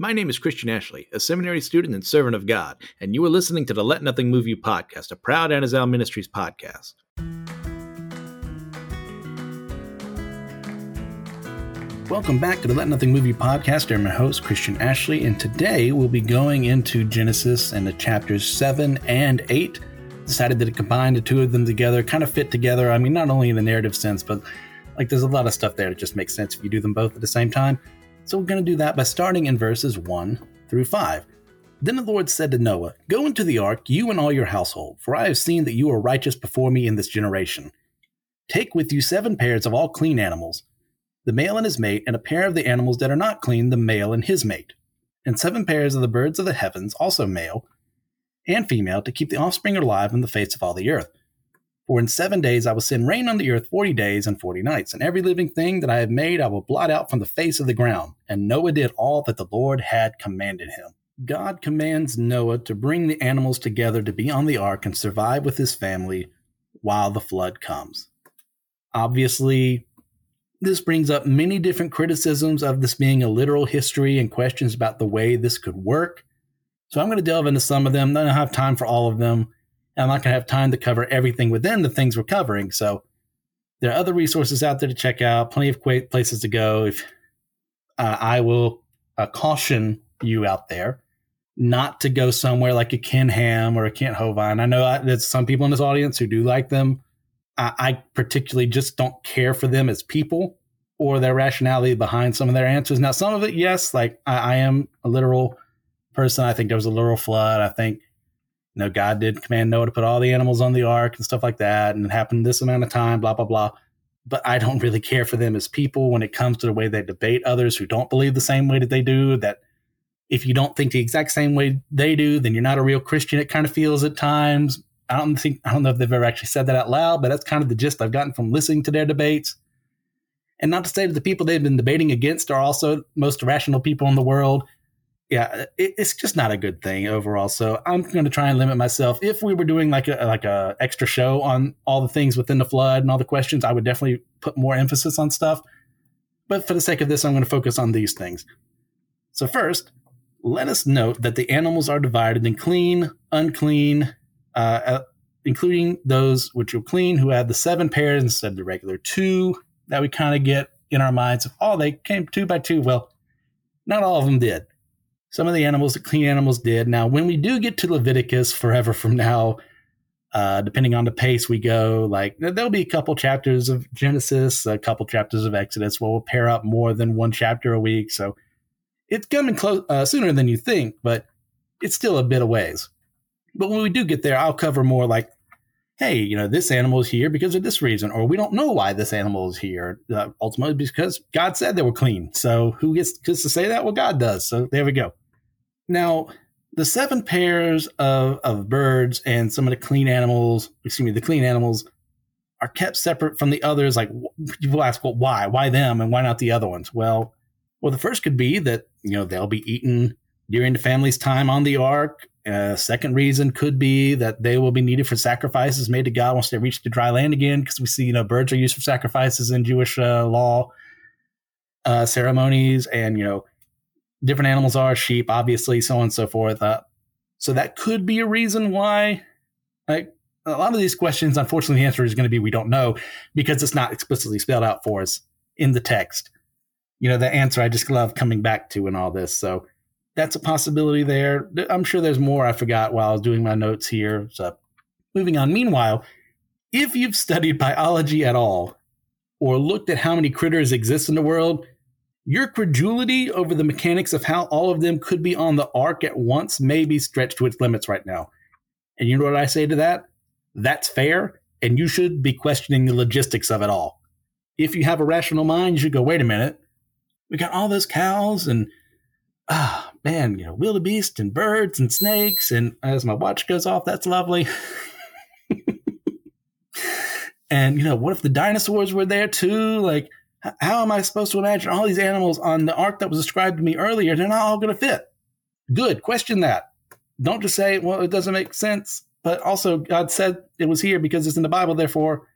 My name is Christian Ashley, a seminary student and servant of God, and you are listening to the Let Nothing Move You podcast, a proud Anazal Ministries podcast. Welcome back to the Let Nothing Move You podcast. I'm your host, Christian Ashley, and today we'll be going into Genesis and the chapters 7 and 8. Decided to combine the two of them together, kind of fit together. I mean, not only in the narrative sense, but like there's a lot of stuff there that just makes sense if you do them both at the same time. So we're going to do that by starting in verses 1 through 5. Then the Lord said to Noah, Go into the ark, you and all your household, for I have seen that you are righteous before me in this generation. Take with you seven pairs of all clean animals, the male and his mate, and a pair of the animals that are not clean, the male and his mate, and seven pairs of the birds of the heavens, also male and female, to keep the offspring alive in the face of all the earth. For in seven days I will send rain on the earth forty days and forty nights, and every living thing that I have made I will blot out from the face of the ground. And Noah did all that the Lord had commanded him. God commands Noah to bring the animals together to be on the ark and survive with his family while the flood comes. Obviously, this brings up many different criticisms of this being a literal history and questions about the way this could work. So I'm going to delve into some of them. I don't have time for all of them. I'm not going to have time to cover everything within the things we're covering. So there are other resources out there to check out, plenty of places to go. If uh, I will uh, caution you out there not to go somewhere like a Ken Ham or a Kent Hovind. I know I, there's some people in this audience who do like them. I, I particularly just don't care for them as people or their rationality behind some of their answers. Now, some of it, yes, like I, I am a literal person. I think there was a literal flood. I think know, God did command Noah to put all the animals on the ark and stuff like that, and it happened this amount of time, blah, blah, blah. But I don't really care for them as people when it comes to the way they debate others who don't believe the same way that they do. That if you don't think the exact same way they do, then you're not a real Christian. It kind of feels at times. I don't think I don't know if they've ever actually said that out loud, but that's kind of the gist I've gotten from listening to their debates. And not to say that the people they've been debating against are also most rational people in the world yeah, it, it's just not a good thing overall. So I'm going to try and limit myself. If we were doing like a like a extra show on all the things within the flood and all the questions, I would definitely put more emphasis on stuff. But for the sake of this, I'm going to focus on these things. So first, let us note that the animals are divided in clean, unclean, uh, uh, including those which are clean, who have the seven pairs instead of the regular two that we kind of get in our minds. Of, oh, they came two by two. Well, not all of them did. Some of the animals, the clean animals, did. Now, when we do get to Leviticus, forever from now, uh, depending on the pace we go, like there'll be a couple chapters of Genesis, a couple chapters of Exodus. Where we'll pair up more than one chapter a week, so it's coming close uh, sooner than you think, but it's still a bit of ways. But when we do get there, I'll cover more like, hey, you know, this animal is here because of this reason, or we don't know why this animal is here. Uh, ultimately, because God said they were clean. So who gets, gets to say that? Well, God does. So there we go. Now, the seven pairs of, of birds and some of the clean animals, excuse me, the clean animals are kept separate from the others. Like people ask, well, why? Why them and why not the other ones? Well, well, the first could be that you know they'll be eaten during the family's time on the ark. Uh, second reason could be that they will be needed for sacrifices made to God once they reach the dry land again, because we see you know birds are used for sacrifices in Jewish uh, law uh, ceremonies, and you know different animals are sheep, obviously, so on and so forth. Uh, so that could be a reason why. Like a lot of these questions, unfortunately, the answer is going to be we don't know because it's not explicitly spelled out for us in the text. You know, the answer I just love coming back to in all this. So that's a possibility there. I'm sure there's more I forgot while I was doing my notes here. So moving on. Meanwhile, if you've studied biology at all or looked at how many critters exist in the world, your credulity over the mechanics of how all of them could be on the ark at once may be stretched to its limits right now. And you know what I say to that? That's fair, and you should be questioning the logistics of it all. If you have a rational mind, you should go, wait a minute. We got all those cows and ah man, you know, wildebeest and birds and snakes, and as my watch goes off, that's lovely. and you know, what if the dinosaurs were there too? Like, how am I supposed to imagine all these animals on the ark that was described to me earlier? They're not all going to fit. Good. Question that. Don't just say, well, it doesn't make sense. But also, God said it was here because it's in the Bible. Therefore,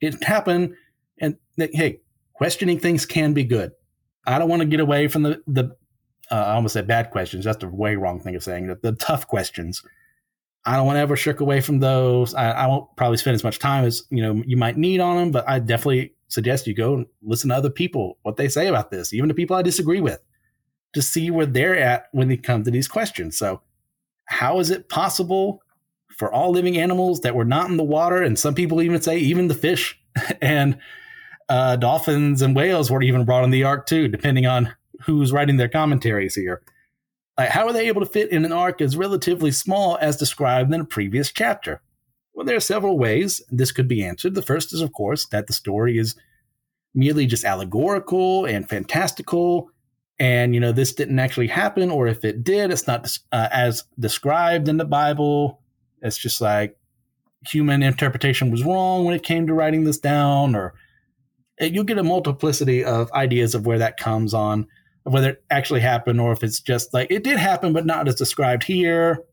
it happened. And hey, questioning things can be good. I don't want to get away from the, the uh, I almost said bad questions. That's the way wrong thing of saying that. The tough questions. I don't want to ever shirk away from those. I, I, won't probably spend as much time as you know you might need on them, but I definitely suggest you go and listen to other people what they say about this, even the people I disagree with, to see where they're at when they come to these questions. So, how is it possible for all living animals that were not in the water, and some people even say even the fish and uh, dolphins and whales were even brought in the ark too, depending on who's writing their commentaries here. Like, how are they able to fit in an ark as relatively small as described in a previous chapter? Well, there are several ways this could be answered. The first is, of course, that the story is merely just allegorical and fantastical, and you know this didn't actually happen, or if it did, it's not uh, as described in the Bible. It's just like human interpretation was wrong when it came to writing this down, or you'll get a multiplicity of ideas of where that comes on whether it actually happened or if it's just like it did happen, but not as described here.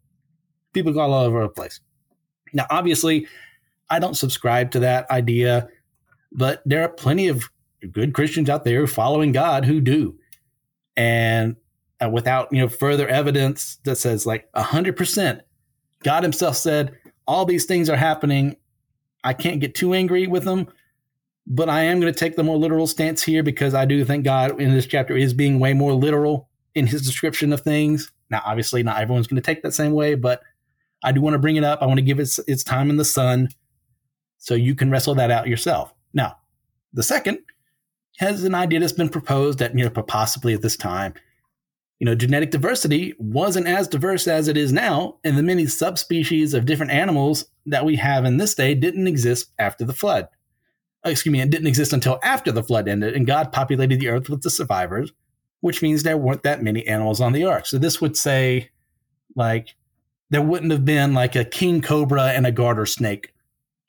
People go all over the place. Now, obviously, I don't subscribe to that idea, but there are plenty of good Christians out there following God who do. And uh, without you know further evidence that says like hundred percent, God Himself said all these things are happening. I can't get too angry with them but I am going to take the more literal stance here because I do think God in this chapter is being way more literal in his description of things. Now, obviously, not everyone's going to take that same way, but I do want to bring it up. I want to give it its time in the sun so you can wrestle that out yourself. Now, the second has an idea that's been proposed that, you know, possibly at this time, you know, genetic diversity wasn't as diverse as it is now, and the many subspecies of different animals that we have in this day didn't exist after the flood. Excuse me, it didn't exist until after the flood ended, and God populated the earth with the survivors, which means there weren't that many animals on the ark. So this would say, like, there wouldn't have been like a king cobra and a garter snake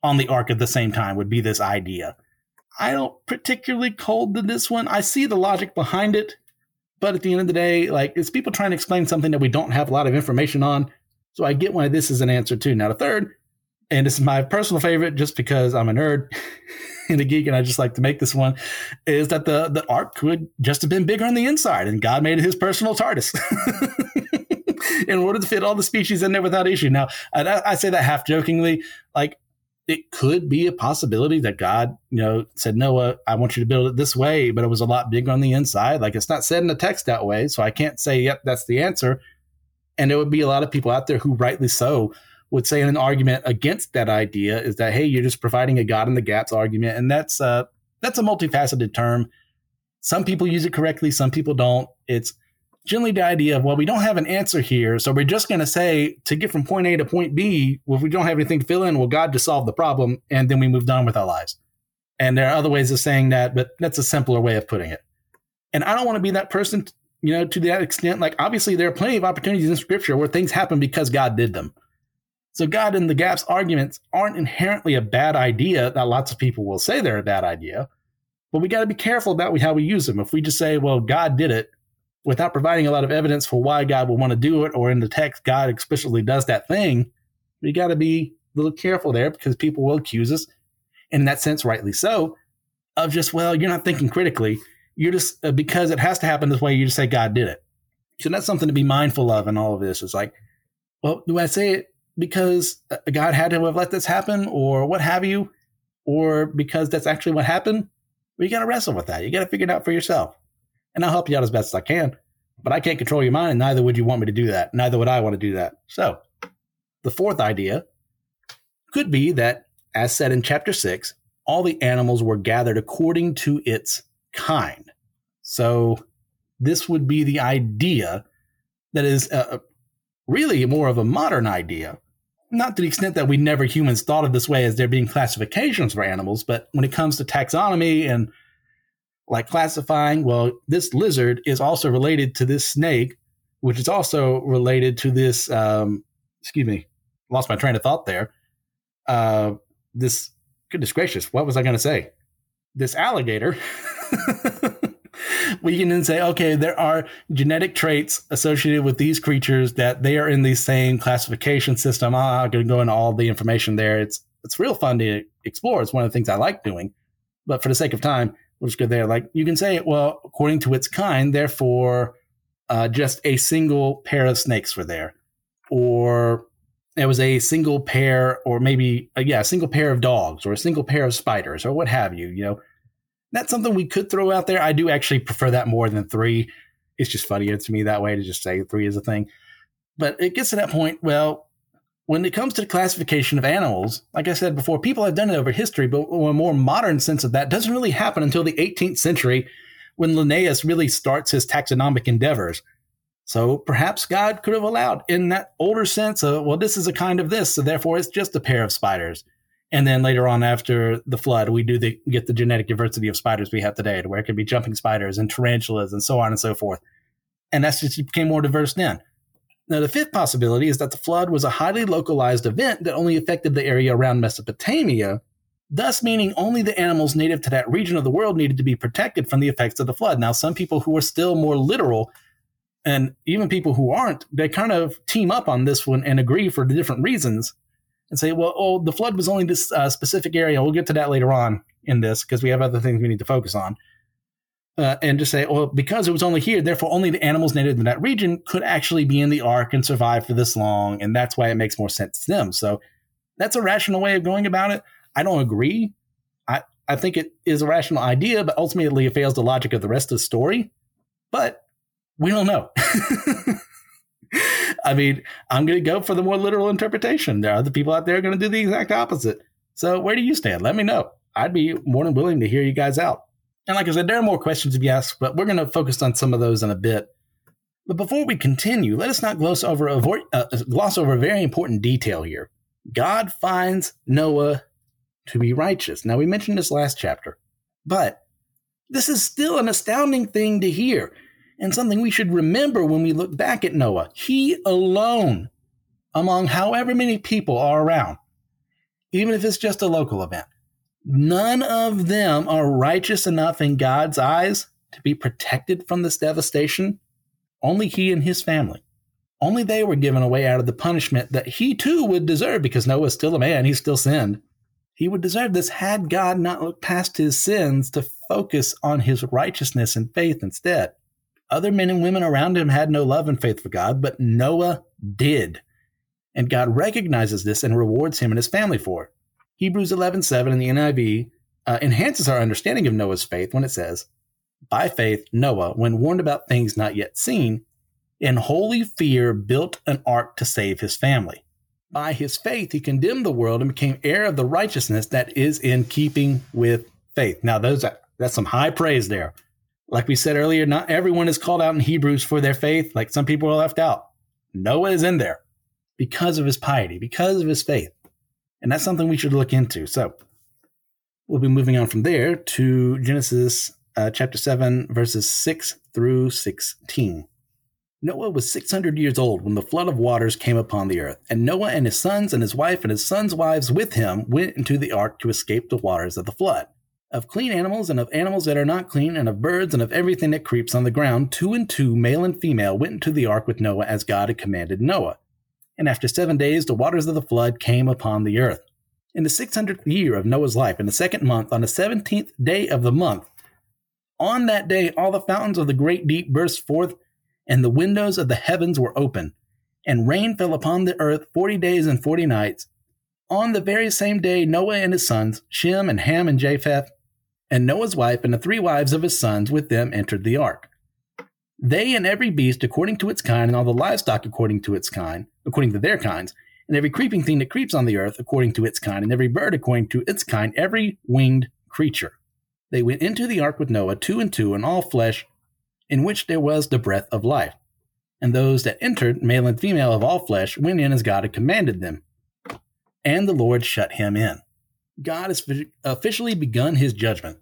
on the ark at the same time, would be this idea. I don't particularly cold to this one. I see the logic behind it, but at the end of the day, like, it's people trying to explain something that we don't have a lot of information on. So I get why this is an answer too. Now, the third, and this is my personal favorite just because I'm a nerd. and a geek, and I just like to make this one, is that the the ark could just have been bigger on the inside, and God made it His personal TARDIS. in order to fit all the species in there without issue. Now, I, I, say that half jokingly, like it could be a possibility that God, you know, said, Noah, I want you to build it this way, but it was a lot bigger on the inside. Like it's not said in the text that way. So I can't say, yep, that's the answer. And there would be a lot of people out there who rightly so would say in an argument against that idea is that hey, you're just providing a God in the gaps argument, and that's uh that's a multifaceted term. Some people use it correctly, some people don't. It's generally the idea of well, we don't have an answer here, so we're just going to say to get from point A to point B. Well, if we don't have anything to fill in, well, God just solved the problem, and then we moved on with our lives. And there are other ways of saying that, but that's a simpler way of putting it. And I don't want to be that person, you know, to that extent. Like obviously, there are plenty of opportunities in Scripture where things happen because God did them. So God in the gaps arguments aren't inherently a bad idea that lots of people will say they're a bad idea, but we got to be careful about how we use them. If we just say, well, God did it without providing a lot of evidence for why God would want to do it, or in the text, God explicitly does that thing, we got to be a little careful there because people will accuse us, in that sense, rightly so, of just, well, you're not thinking critically. You're just, uh, because it has to happen this way, you just say God did it. So that's something to be mindful of in all of this. It's like, well, do I say it because God had to have let this happen or what have you, or because that's actually what happened, well, you got to wrestle with that. You got to figure it out for yourself. And I'll help you out as best as I can, but I can't control your mind, and neither would you want me to do that. Neither would I want to do that. So, the fourth idea could be that, as said in chapter six, all the animals were gathered according to its kind. So, this would be the idea that is uh, really more of a modern idea. Not to the extent that we never humans thought of this way as there being classifications for animals, but when it comes to taxonomy and like classifying, well, this lizard is also related to this snake, which is also related to this. Um, excuse me, lost my train of thought there. Uh, this goodness gracious, what was I going to say? This alligator we can then say, okay, there are genetic traits associated with these creatures that they are in the same classification system. I'm not going to go into all the information there. It's it's real fun to explore. It's one of the things I like doing. But for the sake of time, we'll just go there. Like you can say, well, according to its kind, therefore, uh, just a single pair of snakes were there, or it was a single pair, or maybe uh, yeah, a single pair of dogs, or a single pair of spiders, or what have you. You know, that's something we could throw out there. I do actually prefer that more than three. It's just funnier to me that way to just say three is a thing. But it gets to that point. Well, when it comes to the classification of animals, like I said before, people have done it over history, but a more modern sense of that doesn't really happen until the 18th century when Linnaeus really starts his taxonomic endeavors. So perhaps God could have allowed in that older sense of, well, this is a kind of this, so therefore it's just a pair of spiders. And then later on, after the flood, we do the, get the genetic diversity of spiders we have today, to where it could be jumping spiders and tarantulas and so on and so forth. And that's just became more diverse then. Now, the fifth possibility is that the flood was a highly localized event that only affected the area around Mesopotamia, thus meaning only the animals native to that region of the world needed to be protected from the effects of the flood. Now, some people who are still more literal, and even people who aren't, they kind of team up on this one and agree for different reasons and say, well, oh, the flood was only this uh, specific area. We'll get to that later on in this because we have other things we need to focus on. Uh, and just say, well, because it was only here, therefore only the animals native in that region could actually be in the ark and survive for this long, and that's why it makes more sense to them. So that's a rational way of going about it. I don't agree. I, I think it is a rational idea, but ultimately it fails the logic of the rest of the story. But we don't know. I mean, I'm going to go for the more literal interpretation. There are other people out there going to do the exact opposite. So where do you stand? Let me know. I'd be more than willing to hear you guys out. And like I said, there are more questions to be asked, but we're going to focus on some of those in a bit. But before we continue, let us not gloss over a, uh, gloss over a very important detail here. God finds Noah to be righteous. Now, we mentioned this last chapter, but this is still an astounding thing to hear and something we should remember when we look back at Noah. He alone, among however many people are around, even if it's just a local event, none of them are righteous enough in God's eyes to be protected from this devastation. Only he and his family. Only they were given away out of the punishment that he too would deserve because Noah is still a man, he still sinned. He would deserve this had God not looked past his sins to focus on his righteousness and faith instead. Other men and women around him had no love and faith for God, but Noah did. And God recognizes this and rewards him and his family for it. Hebrews 11:7 in the NIV uh, enhances our understanding of Noah's faith when it says, "By faith Noah, when warned about things not yet seen, in holy fear built an ark to save his family. By his faith he condemned the world and became heir of the righteousness that is in keeping with faith." Now those are, that's some high praise there. Like we said earlier, not everyone is called out in Hebrews for their faith. Like some people are left out. Noah is in there because of his piety, because of his faith. And that's something we should look into. So we'll be moving on from there to Genesis uh, chapter 7, verses 6 through 16. Noah was 600 years old when the flood of waters came upon the earth, and Noah and his sons and his wife and his sons' wives with him went into the ark to escape the waters of the flood of clean animals and of animals that are not clean, and of birds and of everything that creeps on the ground, two and two, male and female, went into the ark with Noah as God had commanded Noah. And after seven days, the waters of the flood came upon the earth. In the six hundredth year of Noah's life, in the second month, on the seventeenth day of the month, on that day all the fountains of the great deep burst forth, and the windows of the heavens were open, and rain fell upon the earth forty days and forty nights. On the very same day, Noah and his sons, Shem and Ham and Japheth, and Noah's wife and the three wives of his sons with them entered the ark. They and every beast according to its kind, and all the livestock according to its kind, according to their kinds, and every creeping thing that creeps on the earth according to its kind, and every bird according to its kind, every winged creature. They went into the ark with Noah, two and two, and all flesh, in which there was the breath of life. And those that entered, male and female of all flesh, went in as God had commanded them. And the Lord shut him in. God has officially begun his judgment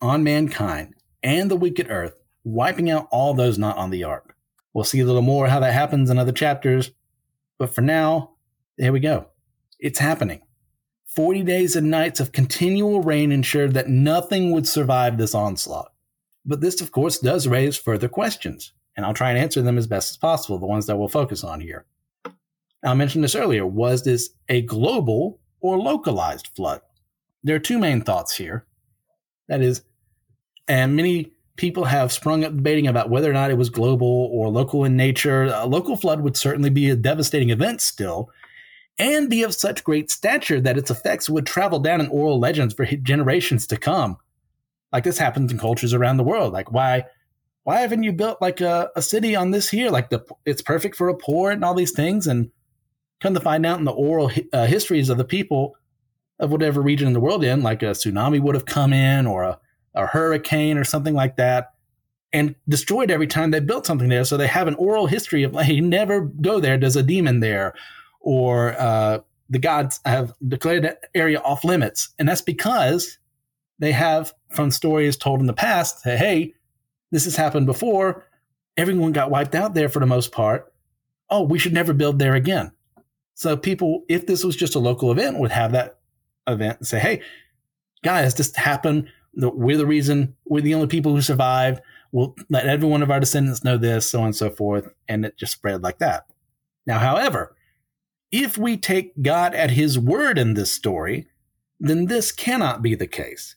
on mankind and the wicked earth, wiping out all those not on the ark. We'll see a little more how that happens in other chapters, but for now, there we go. It's happening. 40 days and nights of continual rain ensured that nothing would survive this onslaught. But this, of course, does raise further questions, and I'll try and answer them as best as possible, the ones that we'll focus on here. I mentioned this earlier. Was this a global or localized flood. There are two main thoughts here. That is, and many people have sprung up debating about whether or not it was global or local in nature. A local flood would certainly be a devastating event still, and be of such great stature that its effects would travel down in oral legends for generations to come. Like this happens in cultures around the world. Like why why haven't you built like a, a city on this here? Like the it's perfect for a port and all these things. And come to find out in the oral uh, histories of the people of whatever region in the world in, like a tsunami would have come in or a, a hurricane or something like that and destroyed every time they built something there. So they have an oral history of, hey, never go there. There's a demon there. Or uh, the gods have declared that area off limits. And that's because they have, from stories told in the past, that, hey, this has happened before. Everyone got wiped out there for the most part. Oh, we should never build there again. So people, if this was just a local event, would have that event and say, "Hey, guys, this happened. We're the reason. We're the only people who survived. We'll let every one of our descendants know this, so on and so forth." And it just spread like that. Now, however, if we take God at His word in this story, then this cannot be the case.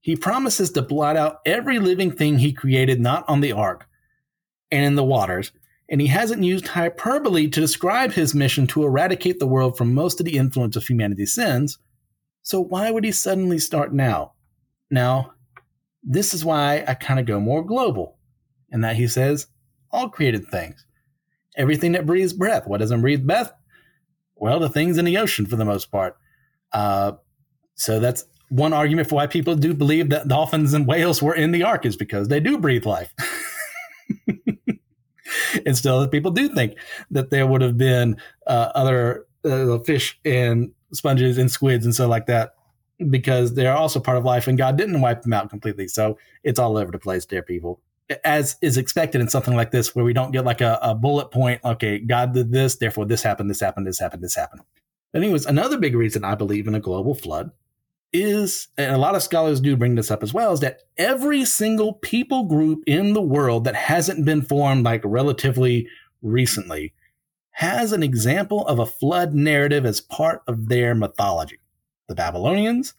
He promises to blot out every living thing he created not on the ark and in the waters, and he hasn't used hyperbole to describe his mission to eradicate the world from most of the influence of humanity's sins. So why would he suddenly start now? Now, this is why I kind of go more global, in that he says all created things, everything that breathes breath. What doesn't breathe breath? Well, the things in the ocean for the most part. Uh, so that's one argument for why people do believe that dolphins and whales were in the ark is because they do breathe life. and still, people do think that there would have been uh, other uh, fish and sponges and squids and stuff like that because they're also part of life and God didn't wipe them out completely. So it's all over the place there, people. As is expected in something like this, where we don't get like a, a bullet point, okay, God did this, therefore this happened, this happened, this happened, this happened. But anyways, another big reason I believe in a global flood is, and a lot of scholars do bring this up as well, is that every single people group in the world that hasn't been formed like relatively recently has an example of a flood narrative as part of their mythology. The Babylonians,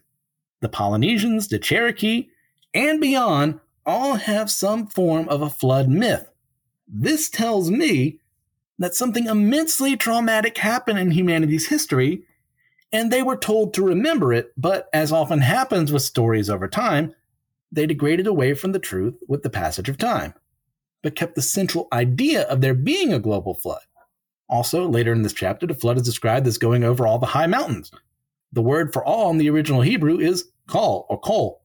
the Polynesians, the Cherokee, and beyond all have some form of a flood myth. This tells me that something immensely traumatic happened in humanity's history and they were told to remember it, but as often happens with stories over time, they degraded away from the truth with the passage of time, but kept the central idea of there being a global flood. Also, later in this chapter, the flood is described as going over all the high mountains. The word for all in the original Hebrew is kol or kol,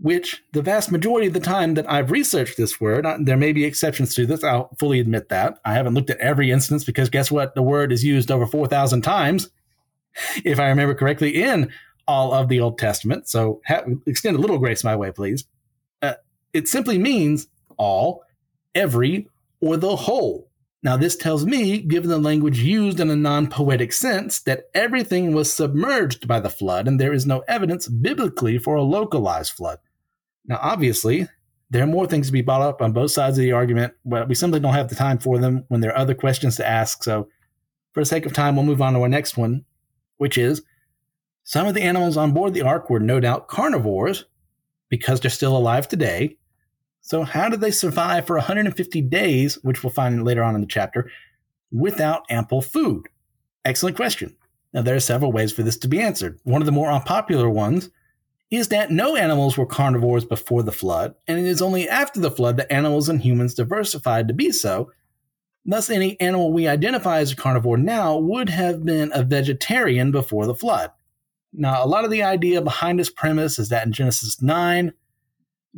which the vast majority of the time that I've researched this word, uh, there may be exceptions to this, I'll fully admit that. I haven't looked at every instance because guess what? The word is used over 4,000 times if I remember correctly, in all of the Old Testament. So ha- extend a little grace my way, please. Uh, it simply means all, every, or the whole. Now, this tells me, given the language used in a non poetic sense, that everything was submerged by the flood, and there is no evidence biblically for a localized flood. Now, obviously, there are more things to be brought up on both sides of the argument, but we simply don't have the time for them when there are other questions to ask. So, for the sake of time, we'll move on to our next one, which is some of the animals on board the ark were no doubt carnivores because they're still alive today. So, how did they survive for 150 days, which we'll find later on in the chapter, without ample food? Excellent question. Now, there are several ways for this to be answered. One of the more unpopular ones is that no animals were carnivores before the flood, and it is only after the flood that animals and humans diversified to be so, Thus, any animal we identify as a carnivore now would have been a vegetarian before the flood. Now, a lot of the idea behind this premise is that in Genesis 9,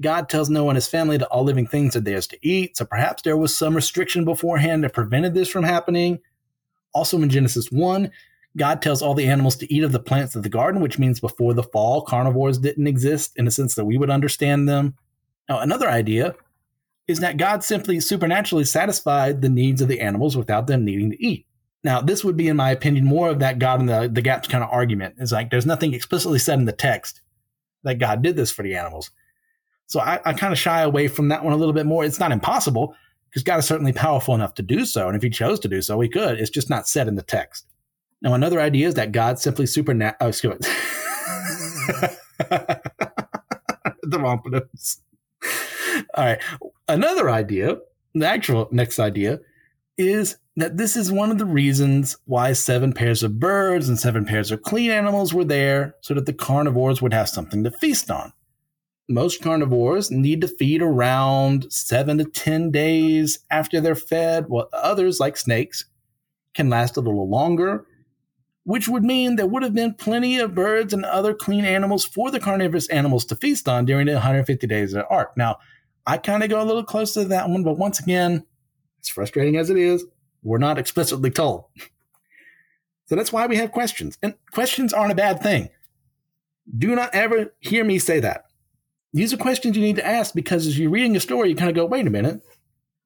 God tells Noah and his family that all living things are theirs to eat, so perhaps there was some restriction beforehand that prevented this from happening. Also, in Genesis 1, God tells all the animals to eat of the plants of the garden, which means before the fall, carnivores didn't exist in a sense that we would understand them. Now, another idea is that God simply supernaturally satisfied the needs of the animals without them needing to eat. Now, this would be, in my opinion, more of that God and the, the gaps kind of argument. It's like there's nothing explicitly said in the text that God did this for the animals. So I, I kind of shy away from that one a little bit more. It's not impossible because God is certainly powerful enough to do so. And if he chose to do so, he could. It's just not said in the text. Now, another idea is that God simply supernat. Oh, excuse me. the notes. All right. Another idea, the actual next idea, is that this is one of the reasons why seven pairs of birds and seven pairs of clean animals were there so that the carnivores would have something to feast on. Most carnivores need to feed around seven to 10 days after they're fed, while others, like snakes, can last a little longer, which would mean there would have been plenty of birds and other clean animals for the carnivorous animals to feast on during the 150 days of the ark. Now, I kind of go a little close to that one, but once again, as frustrating as it is, we're not explicitly told. So that's why we have questions. And questions aren't a bad thing. Do not ever hear me say that. These are questions you need to ask because as you're reading a story, you kind of go, wait a minute.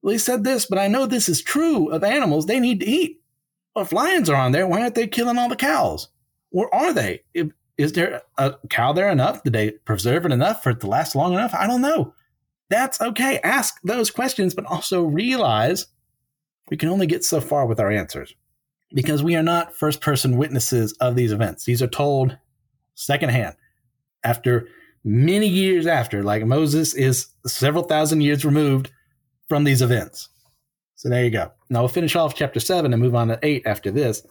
Well, he said this, but I know this is true of animals. They need to eat. Well, if lions are on there, why aren't they killing all the cows? Or are they? If, is there a cow there enough? Did they preserve it enough for it to last long enough? I don't know. That's okay. Ask those questions, but also realize we can only get so far with our answers because we are not first person witnesses of these events. These are told secondhand after many years after, like Moses is several thousand years removed from these events. So there you go. Now we'll finish off chapter 7 and move on to 8 after this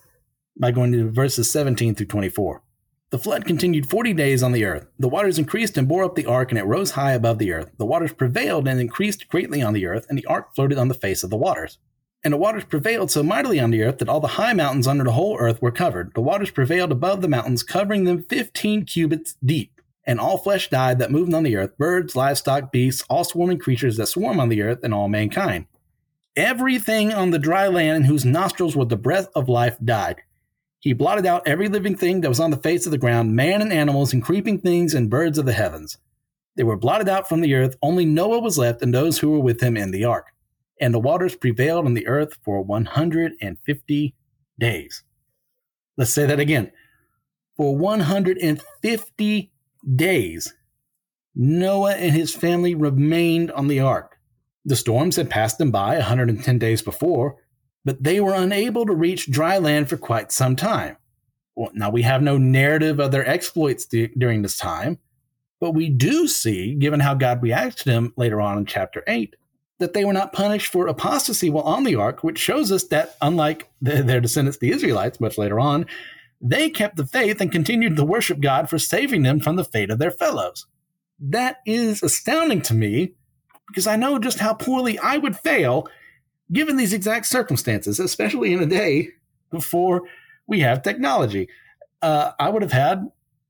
by going to verses 17 through 24. The flood continued 40 days on the earth. The waters increased and bore up the ark, and it rose high above the earth. The waters prevailed and increased greatly on the earth, and the ark floated on the face of the waters. And the waters prevailed so mightily on the earth that all the high mountains under the whole earth were covered. The waters prevailed above the mountains, covering them 15 cubits deep. And all flesh died that moved on the earth birds, livestock, beasts, all swarming creatures that swarm on the earth, and all mankind. Everything on the dry land whose nostrils was the breath of life died. He blotted out every living thing that was on the face of the ground, man and animals, and creeping things and birds of the heavens. They were blotted out from the earth. Only Noah was left and those who were with him in the ark. And the waters prevailed on the earth for 150 days. Let's say that again. For 150 days, Noah and his family remained on the ark. The storms had passed them by 110 days before, but they were unable to reach dry land for quite some time. Well, now, we have no narrative of their exploits th- during this time, but we do see, given how God reacts to them later on in chapter 8, that they were not punished for apostasy while on the ark, which shows us that, unlike the, their descendants, the Israelites, much later on, they kept the faith and continued to worship God for saving them from the fate of their fellows. That is astounding to me because I know just how poorly I would fail given these exact circumstances, especially in a day before we have technology. Uh, I would have had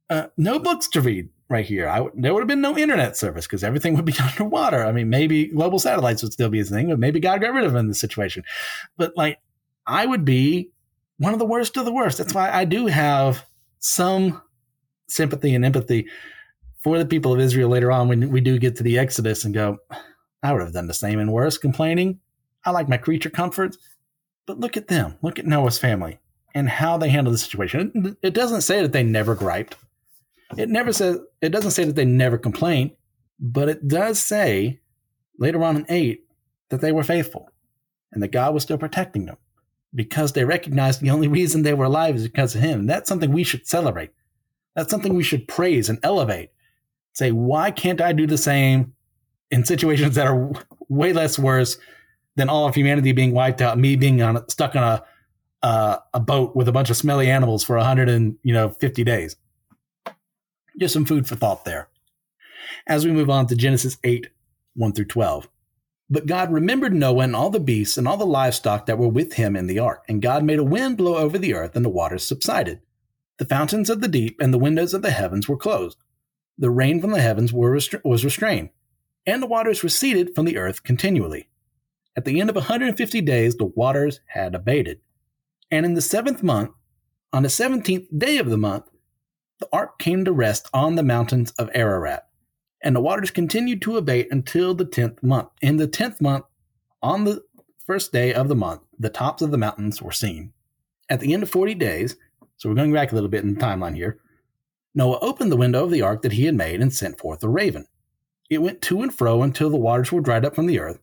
uh, no books to read right here. I, there would have been no internet service because everything would be underwater. I mean, maybe global satellites would still be a thing, but maybe God got rid of them in this situation. But like, I would be one of the worst of the worst. That's why I do have some sympathy and empathy for the people of Israel later on when we do get to the Exodus and go, I would have done the same and worse, complaining I like my creature comforts. But look at them. Look at Noah's family and how they handled the situation. It doesn't say that they never griped. It never says it doesn't say that they never complained, but it does say later on in 8 that they were faithful and that God was still protecting them because they recognized the only reason they were alive is because of him. And that's something we should celebrate. That's something we should praise and elevate. Say, why can't I do the same in situations that are way less worse than all of humanity being wiped out, me being on stuck on a uh, a boat with a bunch of smelly animals for 100 and you know 50 days. Just some food for thought there. As we move on to Genesis 8, 1 through 12. But God remembered Noah and all the beasts and all the livestock that were with him in the ark, and God made a wind blow over the earth, and the waters subsided. The fountains of the deep and the windows of the heavens were closed. The rain from the heavens restra- was restrained, and the waters receded from the earth continually. At the end of 150 days, the waters had abated. And in the seventh month, on the 17th day of the month, the ark came to rest on the mountains of Ararat. And the waters continued to abate until the 10th month. In the 10th month, on the first day of the month, the tops of the mountains were seen. At the end of 40 days, so we're going back a little bit in the timeline here, Noah opened the window of the ark that he had made and sent forth a raven. It went to and fro until the waters were dried up from the earth,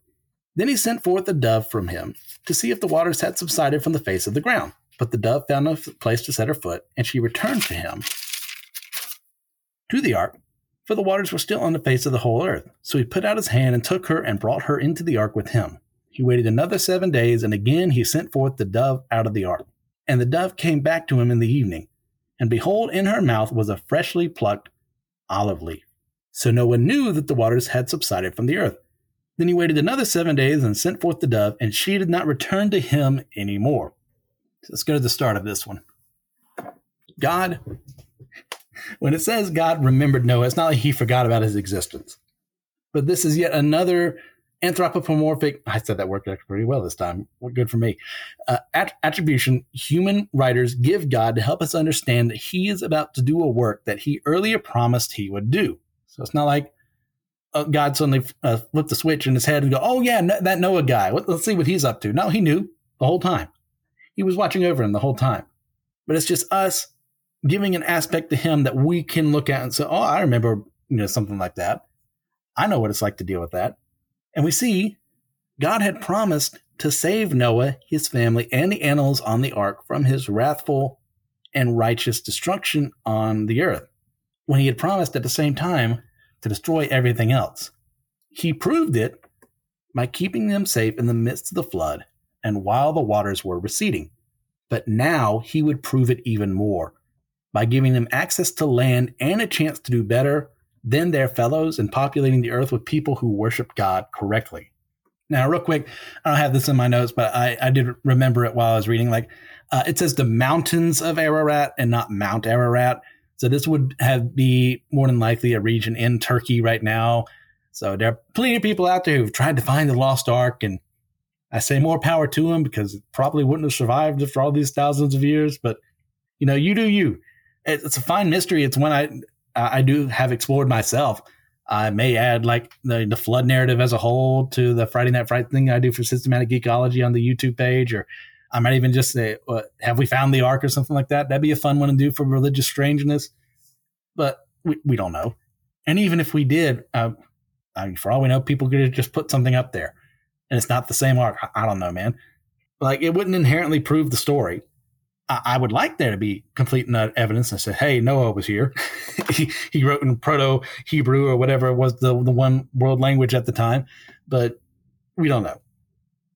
then he sent forth a dove from him to see if the waters had subsided from the face of the ground. But the dove found no place to set her foot, and she returned to him to the ark for the waters were still on the face of the whole earth. So he put out his hand and took her and brought her into the ark with him. He waited another seven days, and again he sent forth the dove out of the ark. And the dove came back to him in the evening, and behold, in her mouth was a freshly plucked olive leaf. So Noah knew that the waters had subsided from the earth. Then he waited another seven days and sent forth the dove, and she did not return to him any more. Let's go to the start of this one. God, when it says God remembered Noah, it's not like he forgot about his existence. But this is yet another anthropomorphic, I said that word pretty well this time. Good for me. Uh, att- attribution human writers give God to help us understand that he is about to do a work that he earlier promised he would do. So it's not like God suddenly uh, flipped the switch in his head and go, "Oh yeah, no, that Noah guy. Let's see what he's up to." No, he knew the whole time. He was watching over him the whole time. But it's just us giving an aspect to him that we can look at and say, "Oh, I remember, you know, something like that. I know what it's like to deal with that." And we see God had promised to save Noah, his family, and the animals on the ark from his wrathful and righteous destruction on the earth. When he had promised at the same time to destroy everything else. He proved it by keeping them safe in the midst of the flood and while the waters were receding. But now he would prove it even more by giving them access to land and a chance to do better than their fellows and populating the earth with people who worship God correctly. Now, real quick, I don't have this in my notes, but I, I did remember it while I was reading. Like, uh, it says the mountains of Ararat and not Mount Ararat. So this would have be more than likely a region in Turkey right now. So there are plenty of people out there who've tried to find the lost ark, and I say more power to them because it probably wouldn't have survived after all these thousands of years. But you know, you do you. It's a fine mystery. It's one I I do have explored myself. I may add like the, the flood narrative as a whole to the Friday Night Fright thing I do for Systematic ecology on the YouTube page, or I might even just say, "Have we found the ark?" or something like that. That'd be a fun one to do for religious strangeness, but we, we don't know. And even if we did, uh, I mean, for all we know, people could just put something up there, and it's not the same ark. I, I don't know, man. Like it wouldn't inherently prove the story. I, I would like there to be complete evidence and say, "Hey, Noah was here. he, he wrote in Proto Hebrew or whatever was the the one world language at the time," but we don't know.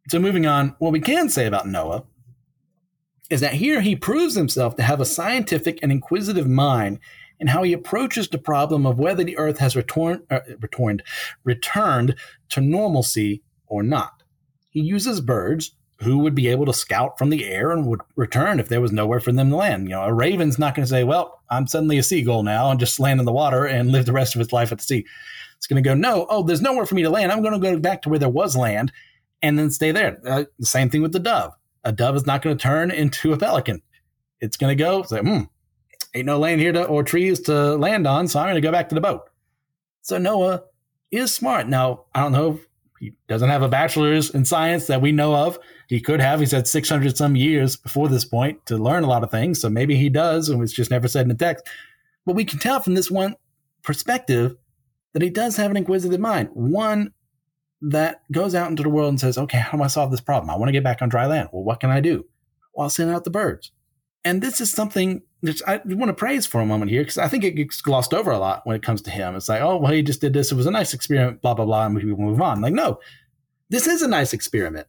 So moving on, what we can say about Noah is that here he proves himself to have a scientific and inquisitive mind in how he approaches the problem of whether the earth has returned, uh, returned, returned to normalcy or not. He uses birds who would be able to scout from the air and would return if there was nowhere for them to land. You know, a raven's not going to say, "Well, I'm suddenly a seagull now," and just land in the water and live the rest of its life at the sea. It's going to go, "No, oh, there's nowhere for me to land. I'm going to go back to where there was land and then stay there. Uh, the same thing with the dove. A dove is not going to turn into a pelican. It's going to go say, hmm, ain't no land here to, or trees to land on, so I'm going to go back to the boat. So Noah is smart. Now, I don't know he doesn't have a bachelor's in science that we know of. He could have. He's had 600 some years before this point to learn a lot of things. So maybe he does, and it's just never said in the text. But we can tell from this one perspective that he does have an inquisitive mind. One that goes out into the world and says, okay, how do I solve this problem? I want to get back on dry land. Well, what can I do? Well, I'll send out the birds. And this is something that I want to praise for a moment here because I think it gets glossed over a lot when it comes to him. It's like, oh, well, he just did this. It was a nice experiment, blah, blah, blah, and we move on. Like, no, this is a nice experiment.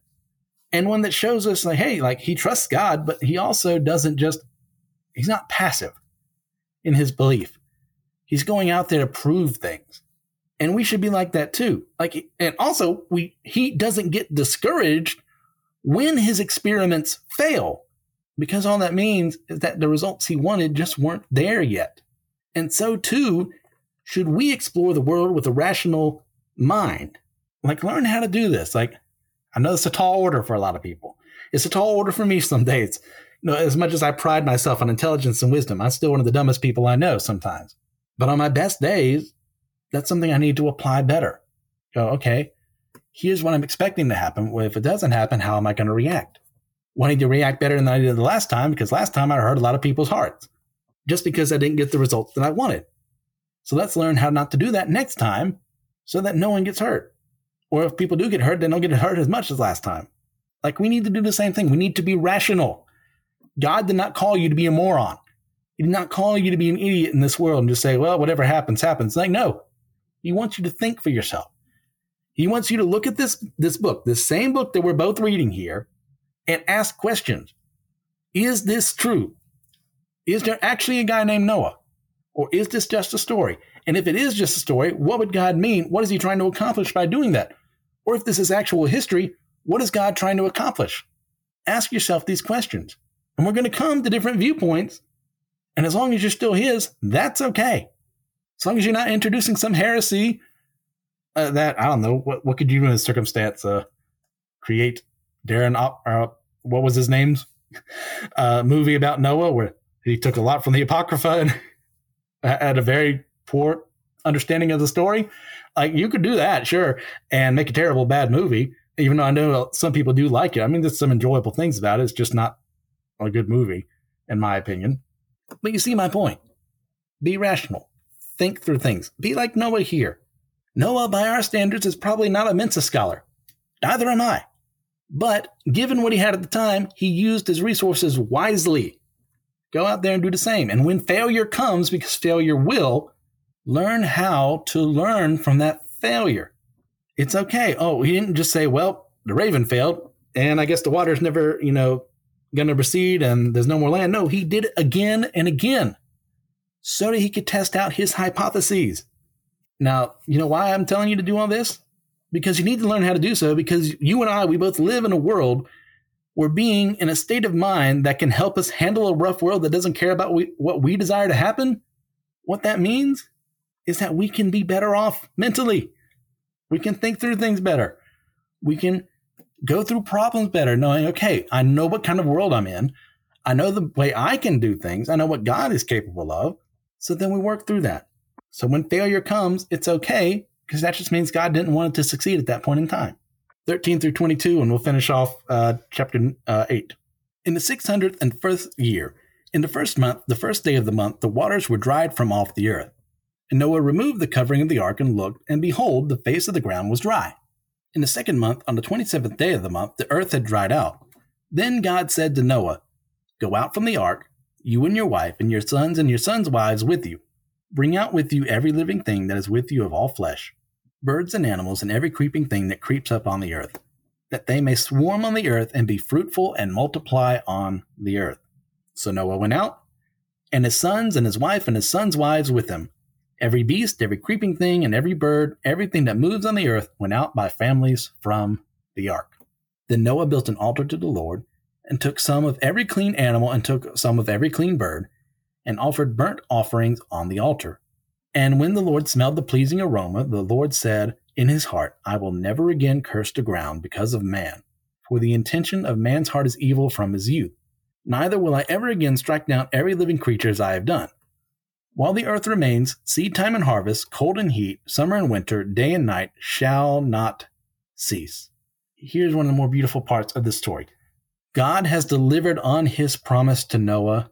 And one that shows us, like, hey, like he trusts God, but he also doesn't just, he's not passive in his belief. He's going out there to prove things and we should be like that too. Like and also we he doesn't get discouraged when his experiments fail because all that means is that the results he wanted just weren't there yet. And so too should we explore the world with a rational mind? Like learn how to do this. Like i know it's a tall order for a lot of people. It's a tall order for me some days. You know as much as i pride myself on intelligence and wisdom i'm still one of the dumbest people i know sometimes. But on my best days that's something I need to apply better. Go, okay, here's what I'm expecting to happen. Well, if it doesn't happen, how am I going to react? Well, I need to react better than I did the last time because last time I hurt a lot of people's hearts just because I didn't get the results that I wanted. So let's learn how not to do that next time so that no one gets hurt. Or if people do get hurt, they don't get hurt as much as last time. Like we need to do the same thing. We need to be rational. God did not call you to be a moron. He did not call you to be an idiot in this world and just say, well, whatever happens, happens. Like, no. He wants you to think for yourself. He wants you to look at this, this book, this same book that we're both reading here, and ask questions. Is this true? Is there actually a guy named Noah? Or is this just a story? And if it is just a story, what would God mean? What is he trying to accomplish by doing that? Or if this is actual history, what is God trying to accomplish? Ask yourself these questions. And we're going to come to different viewpoints. And as long as you're still his, that's okay. As long as you're not introducing some heresy uh, that, I don't know, what, what could you do in this circumstance? Uh, create Darren, uh, what was his name's uh, movie about Noah where he took a lot from the Apocrypha and had a very poor understanding of the story. Like you could do that, sure, and make a terrible bad movie. Even though I know some people do like it. I mean, there's some enjoyable things about it. It's just not a good movie, in my opinion. But you see my point. Be rational. Think through things. Be like Noah here. Noah, by our standards, is probably not a Mensa scholar. Neither am I. But given what he had at the time, he used his resources wisely. Go out there and do the same. And when failure comes, because failure will, learn how to learn from that failure. It's okay. Oh, he didn't just say, well, the raven failed, and I guess the water's never, you know, going to recede and there's no more land. No, he did it again and again so that he could test out his hypotheses. Now, you know why I'm telling you to do all this? Because you need to learn how to do so because you and I, we both live in a world where being in a state of mind that can help us handle a rough world that doesn't care about we, what we desire to happen. What that means is that we can be better off mentally. We can think through things better. We can go through problems better, knowing, okay, I know what kind of world I'm in. I know the way I can do things. I know what God is capable of. So then we work through that. So when failure comes, it's okay because that just means God didn't want it to succeed at that point in time. 13 through 22, and we'll finish off uh, chapter uh, 8. In the 601st year, in the first month, the first day of the month, the waters were dried from off the earth. And Noah removed the covering of the ark and looked, and behold, the face of the ground was dry. In the second month, on the 27th day of the month, the earth had dried out. Then God said to Noah, Go out from the ark, you and your wife, and your sons and your sons' wives with you. Bring out with you every living thing that is with you of all flesh, birds and animals, and every creeping thing that creeps up on the earth, that they may swarm on the earth and be fruitful and multiply on the earth. So Noah went out, and his sons and his wife and his sons' wives with him Every beast, every creeping thing, and every bird, everything that moves on the earth went out by families from the ark. Then Noah built an altar to the Lord, and took some of every clean animal, and took some of every clean bird, and offered burnt offerings on the altar. And when the Lord smelled the pleasing aroma, the Lord said in his heart, I will never again curse the ground because of man, for the intention of man's heart is evil from his youth. Neither will I ever again strike down every living creature as I have done. While the earth remains, seed time and harvest, cold and heat, summer and winter, day and night shall not cease. Here's one of the more beautiful parts of this story God has delivered on his promise to Noah,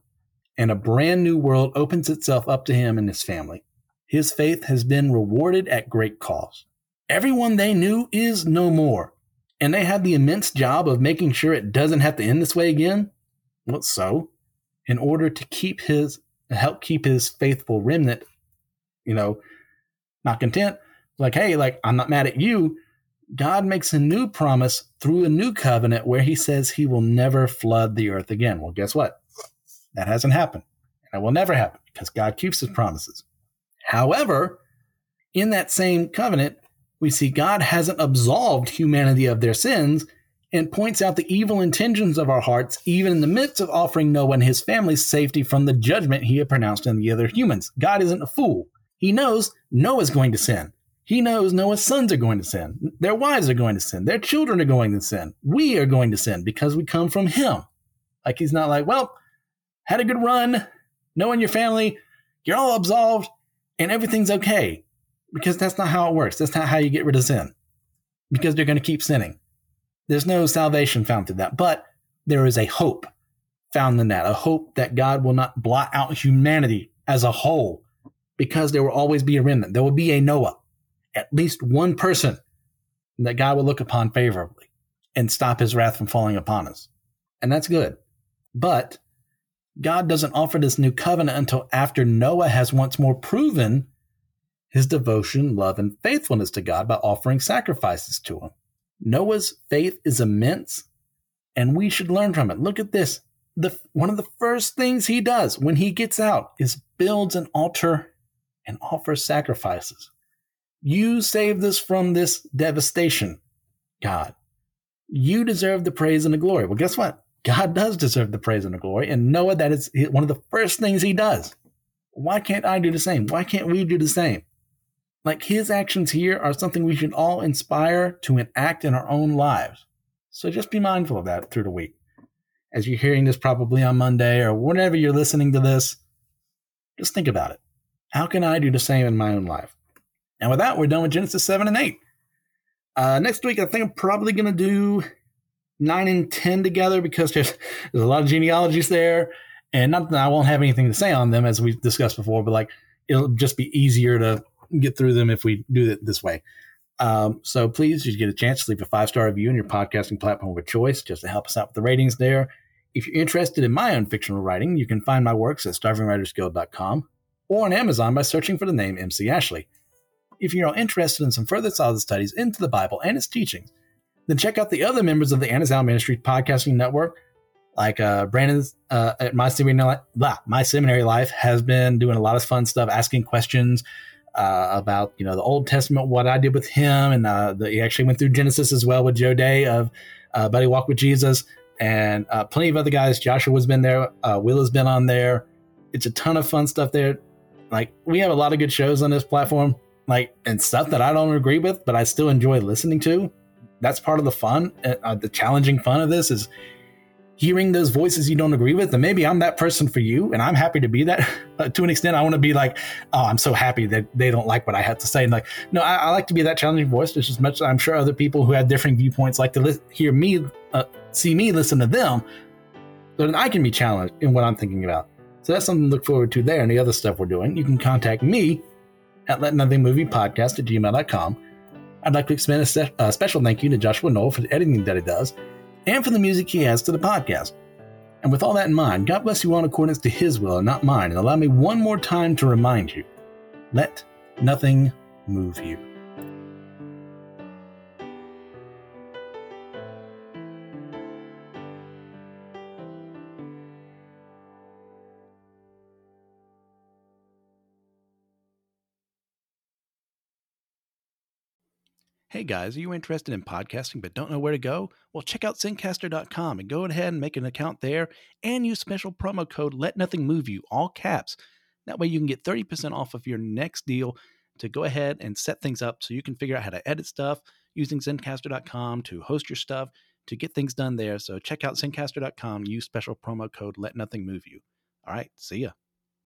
and a brand new world opens itself up to him and his family. His faith has been rewarded at great cost. Everyone they knew is no more, and they had the immense job of making sure it doesn't have to end this way again. Well, so, in order to keep his help keep his faithful remnant, you know, not content. Like, hey, like, I'm not mad at you. God makes a new promise through a new covenant where he says he will never flood the earth again. Well, guess what? That hasn't happened. And it will never happen because God keeps his promises. However, in that same covenant, we see God hasn't absolved humanity of their sins and points out the evil intentions of our hearts, even in the midst of offering Noah and his family safety from the judgment he had pronounced on the other humans. God isn't a fool. He knows Noah's going to sin. He knows Noah's sons are going to sin. Their wives are going to sin. Their children are going to sin. We are going to sin because we come from him. Like he's not like, well, had a good run. And your family, you're all absolved and everything's okay. Because that's not how it works. That's not how you get rid of sin. Because they're going to keep sinning. There's no salvation found through that, but there is a hope found in that, a hope that God will not blot out humanity as a whole because there will always be a remnant. There will be a Noah, at least one person that God will look upon favorably and stop his wrath from falling upon us. And that's good. But God doesn't offer this new covenant until after Noah has once more proven his devotion, love, and faithfulness to God by offering sacrifices to him. Noah's faith is immense, and we should learn from it. Look at this. The, one of the first things he does when he gets out is builds an altar and offers sacrifices. You saved us from this devastation, God. You deserve the praise and the glory. Well, guess what? God does deserve the praise and the glory. And Noah, that is one of the first things he does. Why can't I do the same? Why can't we do the same? Like his actions here are something we should all inspire to enact in our own lives. So just be mindful of that through the week. As you're hearing this probably on Monday or whenever you're listening to this, just think about it. How can I do the same in my own life? And with that, we're done with Genesis 7 and 8. Uh, next week, I think I'm probably going to do 9 and 10 together because there's, there's a lot of genealogies there. And not that I won't have anything to say on them as we discussed before, but like it'll just be easier to get through them if we do it this way. Um, so please, you get a chance to leave a five star review in your podcasting platform of choice just to help us out with the ratings there. If you're interested in my own fictional writing, you can find my works at starvingwritersguild.com or on Amazon by searching for the name MC Ashley. If you're interested in some further solid studies into the Bible and its teachings, then check out the other members of the Anazao Ministry Podcasting Network, like uh, Brandon's uh, at my seminary, blah, my seminary life has been doing a lot of fun stuff, asking questions uh, about you know the Old Testament, what I did with him, and uh, the, he actually went through Genesis as well with Joe Day of uh, Buddy Walk with Jesus, and uh, plenty of other guys. Joshua's been there, uh, Will has been on there. It's a ton of fun stuff there. Like we have a lot of good shows on this platform, like and stuff that I don't agree with, but I still enjoy listening to. That's part of the fun, uh, the challenging fun of this is hearing those voices you don't agree with and maybe i'm that person for you and i'm happy to be that to an extent. I want to be like oh i'm so happy that they don't like what i have to say. And like no i, I like to be that challenging voice just as much i'm sure other people who have different viewpoints like to li- hear me uh, see me listen to them so that i can be challenged in what i'm thinking about. So that's something to look forward to there and the other stuff we're doing. You can contact me at let nothing movie podcast at gmail.com i'd like to extend a, se- a uh, special thank you to joshua Noel for the editing that he does and for the music he adds to the podcast. And with all that in mind, God bless you all in accordance to His will and not mine. And allow me one more time to remind you let nothing move you. Hey guys, are you interested in podcasting but don't know where to go? Well, check out Zencastr.com and go ahead and make an account there and use special promo code Let Nothing Move You, all caps. That way you can get 30% off of your next deal to go ahead and set things up so you can figure out how to edit stuff using Zencastr.com to host your stuff to get things done there. So check out Zencastr.com, use special promo code Let Nothing Move You. All right, see ya.